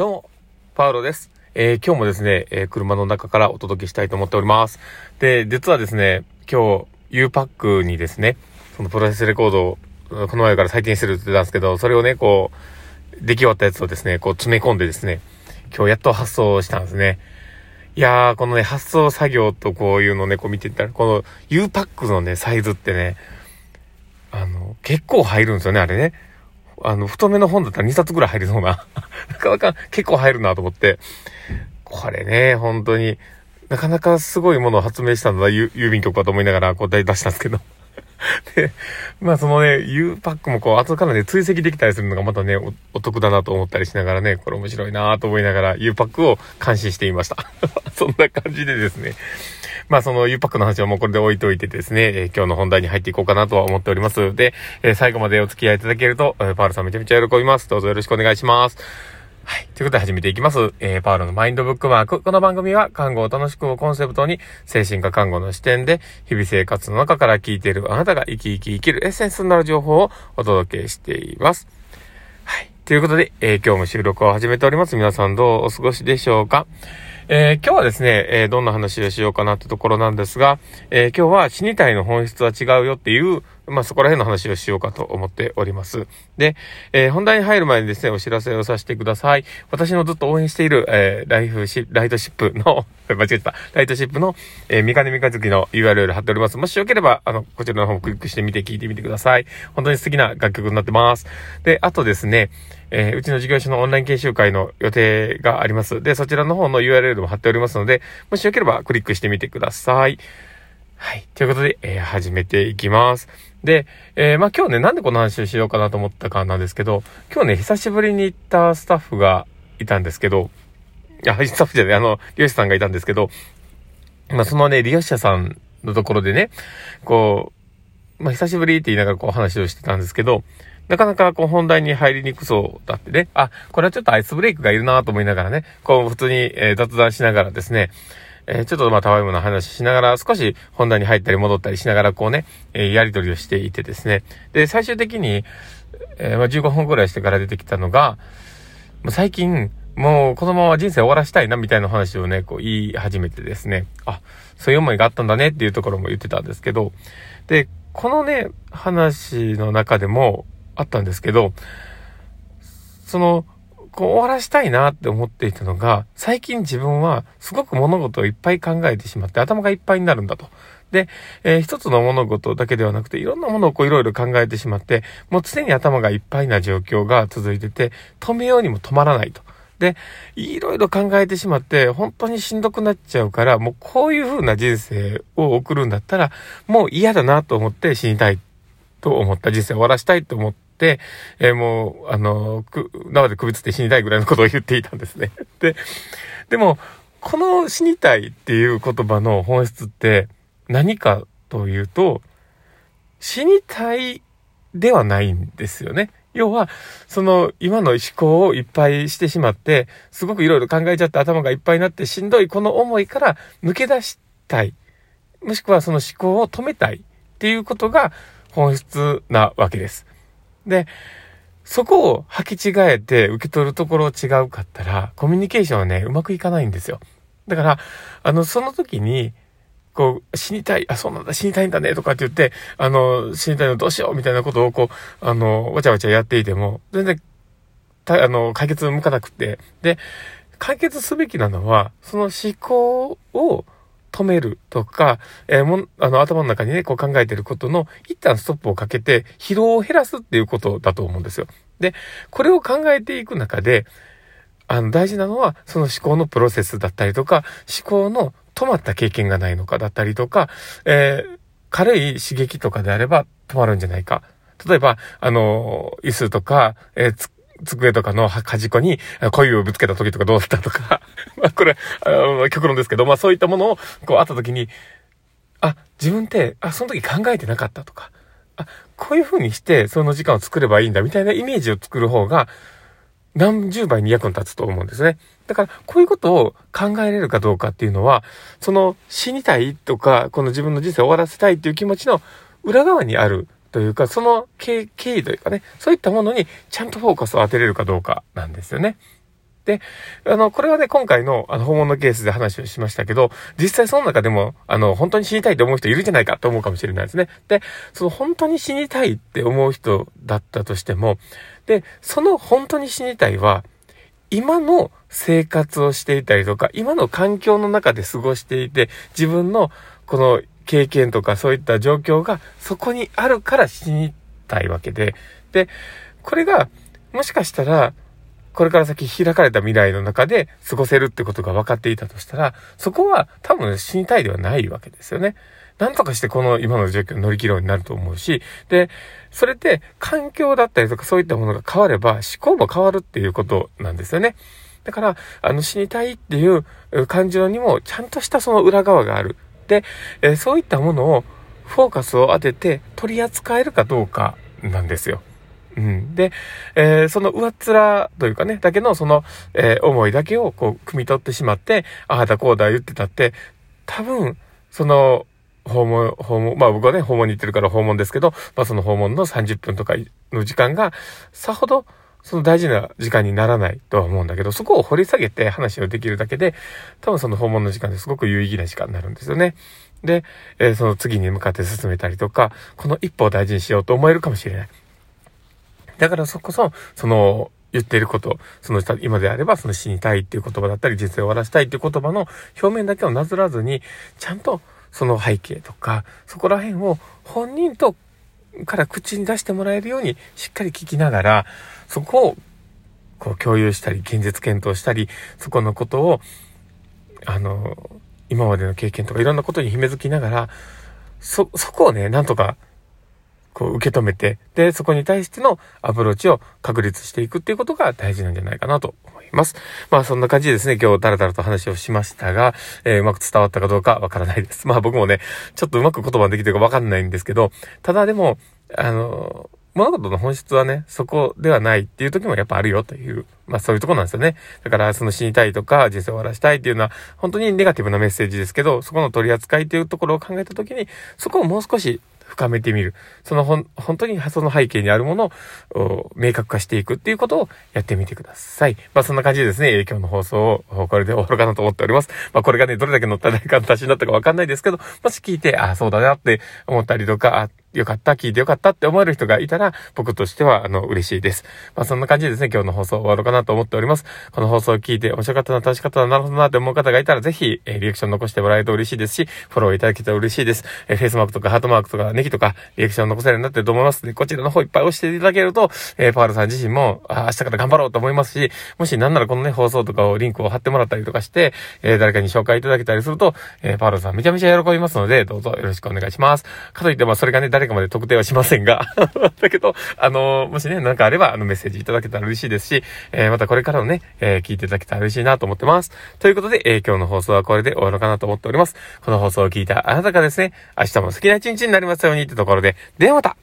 どうも、パウロです。えー、今日もですね、えー、車の中からお届けしたいと思っております。で、実はですね、今日、U パックにですね、そのプロセスレコードを、この前から採点してるって言ってたんですけど、それをね、こう、出来終わったやつをですね、こう詰め込んでですね、今日やっと発送したんですね。いやー、このね、発送作業とこういうのね、こう見てたら、この U パックのね、サイズってね、あの、結構入るんですよね、あれね。あの、太めの本だったら2冊ぐらい入りそうな。なかなか結構入るなと思って。これね、本当に、なかなかすごいものを発明したんだ、郵便局かと思いながら、こう出したんですけど。で、まあそのね、U パックもこう後からね、追跡できたりするのがまたねお、お得だなと思ったりしながらね、これ面白いなと思いながら U パックを監視していました。そんな感じでですね。まあその U パックの話はもうこれで置いといてですね、えー、今日の本題に入っていこうかなとは思っております。で、えー、最後までお付き合いいただけると、えー、パールさんめちゃめちゃ喜びます。どうぞよろしくお願いします。はい。ということで始めていきます。えー、パウロのマインドブックマーク。この番組は、看護を楽しくをコンセプトに、精神科看護の視点で、日々生活の中から聞いているあなたが生き生き生きるエッセンスになる情報をお届けしています。はい。ということで、えー、今日も収録を始めております。皆さんどうお過ごしでしょうか？えー、今日はですね、えー、どんな話をしようかなってところなんですが、えー、今日は死にたいの本質は違うよっていう、まあ、そこら辺の話をしようかと思っております。で、えー、本題に入る前にですね、お知らせをさせてください。私のずっと応援している、えー、ライフシ、ライトシップの 間違えた、ライトシップの、えー、三金三日月の URL 貼っております。もしよければ、あの、こちらの方もクリックしてみて聞いてみてください。本当に素敵な楽曲になってます。で、あとですね、えー、うちの事業所のオンライン研修会の予定があります。で、そちらの方の URL も貼っておりますので、もしよければクリックしてみてください。はい。ということで、えー、始めていきます。で、えー、まあ、今日ね、なんでこの話をしようかなと思ったかなんですけど、今日ね、久しぶりに行ったスタッフがいたんですけど、あ、スタッフじゃない、あの、利用者さんがいたんですけど、まあ、そのね、利用者さんのところでね、こう、まあ、久しぶりって言いながらこう話をしてたんですけど、なかなかこう本題に入りにくそうだってね、あ、これはちょっとアイスブレイクがいるなと思いながらね、こう普通に、えー、雑談しながらですね、えー、ちょっとまあ、たわいもの話しながら、少し本題に入ったり戻ったりしながら、こうね、えー、やりとりをしていてですね。で、最終的に、えー、まあ、15分くらいしてから出てきたのが、もう最近、もうこのまま人生終わらしたいな、みたいな話をね、こう言い始めてですね。あ、そういう思いがあったんだねっていうところも言ってたんですけど、で、このね、話の中でもあったんですけど、その、こう終わらしたいなって思っていたのが、最近自分はすごく物事をいっぱい考えてしまって頭がいっぱいになるんだと。で、えー、一つの物事だけではなくて、いろんなものをこういろいろ考えてしまって、もう常に頭がいっぱいな状況が続いてて、止めようにも止まらないと。で、いろいろ考えてしまって、本当にしんどくなっちゃうから、もうこういう風な人生を送るんだったら、もう嫌だなと思って死にたいと思った人生を終わらしたいと思って、、えー、もう、あの、く、生で首つって死にたいぐらいのことを言っていたんですね。で、でも、この死にたいっていう言葉の本質って何かというと、死にたいではないんですよね。要は、その今の思考をいっぱいしてしまって、すごくいろいろ考えちゃって頭がいっぱいになってしんどいこの思いから抜け出したい。もしくはその思考を止めたいっていうことが本質なわけです。で、そこを履き違えて受け取るところ違うかったら、コミュニケーションはね、うまくいかないんですよ。だから、あの、その時に、こう、死にたい、あ、そうなんだ、死にたいんだね、とかって言って、あの、死にたいのどうしよう、みたいなことを、こう、あの、わちゃわちゃやっていても、全然、た、あの、解決向かなくて、で、解決すべきなのは、その思考を、止めるとか、えー、もあの、頭の中にね、こう考えてることの、一旦ストップをかけて、疲労を減らすっていうことだと思うんですよ。で、これを考えていく中で、あの、大事なのは、その思考のプロセスだったりとか、思考の止まった経験がないのかだったりとか、えー、軽い刺激とかであれば止まるんじゃないか。例えば、あの、椅子とか、えー、机とかの端っこに恋をぶつけた時とかどうだったとか まあこれ、極論ですけど、まあそういったものをこうあった時に、あ、自分って、あ、その時考えてなかったとか、あ、こういう風にしてその時間を作ればいいんだみたいなイメージを作る方が何十倍に役に立つと思うんですね。だから、こういうことを考えれるかどうかっていうのは、その死にたいとか、この自分の人生を終わらせたいっていう気持ちの裏側にあるというか、その経緯というかね、そういったものにちゃんとフォーカスを当てれるかどうかなんですよね。で、あの、これはね、今回の、あの、訪問のケースで話をしましたけど、実際その中でも、あの、本当に死にたいって思う人いるんじゃないかと思うかもしれないですね。で、その本当に死にたいって思う人だったとしても、で、その本当に死にたいは、今の生活をしていたりとか、今の環境の中で過ごしていて、自分のこの経験とかそういった状況がそこにあるから死にたいわけで、で、これが、もしかしたら、これから先開かれた未来の中で過ごせるってことが分かっていたとしたら、そこは多分死にたいではないわけですよね。なんとかしてこの今の状況を乗り切るようになると思うし、で、それって環境だったりとかそういったものが変われば思考も変わるっていうことなんですよね。だから、あの死にたいっていう感情にもちゃんとしたその裏側がある。で、えそういったものをフォーカスを当てて取り扱えるかどうかなんですよ。うん。で、えー、その上っ面というかね、だけのその、えー、思いだけをこう、汲み取ってしまって、ああだこうだ言ってたって、多分、その、訪問、訪問、まあ僕はね、訪問に行ってるから訪問ですけど、まあその訪問の30分とかの時間が、さほど、その大事な時間にならないとは思うんだけど、そこを掘り下げて話をできるだけで、多分その訪問の時間ですごく有意義な時間になるんですよね。で、えー、その次に向かって進めたりとか、この一歩を大事にしようと思えるかもしれない。だからそこそ、その、言っていること、その今であればその死にたいっていう言葉だったり、人生を終わらせたいっていう言葉の表面だけをなぞらずに、ちゃんとその背景とか、そこら辺を本人とから口に出してもらえるようにしっかり聞きながら、そこをこう共有したり、現実検討したり、そこのことを、あの、今までの経験とかいろんなことに秘めづきながら、そ、そこをね、なんとかこう受け止めて、で、そこに対してのアプローチを確立していくっていうことが大事なんじゃないかなと思います。まあそんな感じでですね、今日ダラダラと話をしましたが、えー、うまく伝わったかどうかわからないです。まあ僕もね、ちょっとうまく言葉できてるかわかんないんですけど、ただでも、あの、物事の本質はね、そこではないっていう時もやっぱあるよという、まあそういうとこなんですよね。だからその死にたいとか人生を終わらしたいっていうのは本当にネガティブなメッセージですけど、そこの取り扱いというところを考えた時に、そこをもう少し深めてみる。そのほん、本当にその背景にあるものを明確化していくっていうことをやってみてください。まあそんな感じでですね、今日の放送をこれで終わろうかなと思っております。まあこれがね、どれだけ乗ったらいかの足しになったかわかんないですけど、もし聞いて、ああ、そうだなって思ったりとか、あよかった、聞いてよかったって思える人がいたら、僕としては、あの、嬉しいです。まあ、そんな感じでですね、今日の放送終わろうかなと思っております。この放送を聞いて面白かったな、楽しかったな、なるほどなって思う方がいたら、ぜひ、えー、リアクション残してもらえると嬉しいですし、フォローいただけたら嬉しいです。えー、フェイスマークとかハートマークとかネギとか、リアクション残せるようになってると思いますので、こちらの方いっぱい押していただけると、えー、パールさん自身も、あ、明日から頑張ろうと思いますし、もしなんならこのね、放送とかをリンクを貼ってもらったりとかして、えー、誰かに紹介いただけたりすると、えー、パールさんめちゃめちゃ喜びますので、どうぞよろしくお願いします。かといって、まあ、それがね、誰かまで特定はしませんが だけど、あのー、もしね、なんかあれば、あの、メッセージいただけたら嬉しいですし、えー、またこれからのね、えー、聞いていただけたら嬉しいなと思ってます。ということで、えー、今日の放送はこれで終わろうかなと思っております。この放送を聞いたあなたがですね、明日も好きな一日になりますようにってところで、ではまた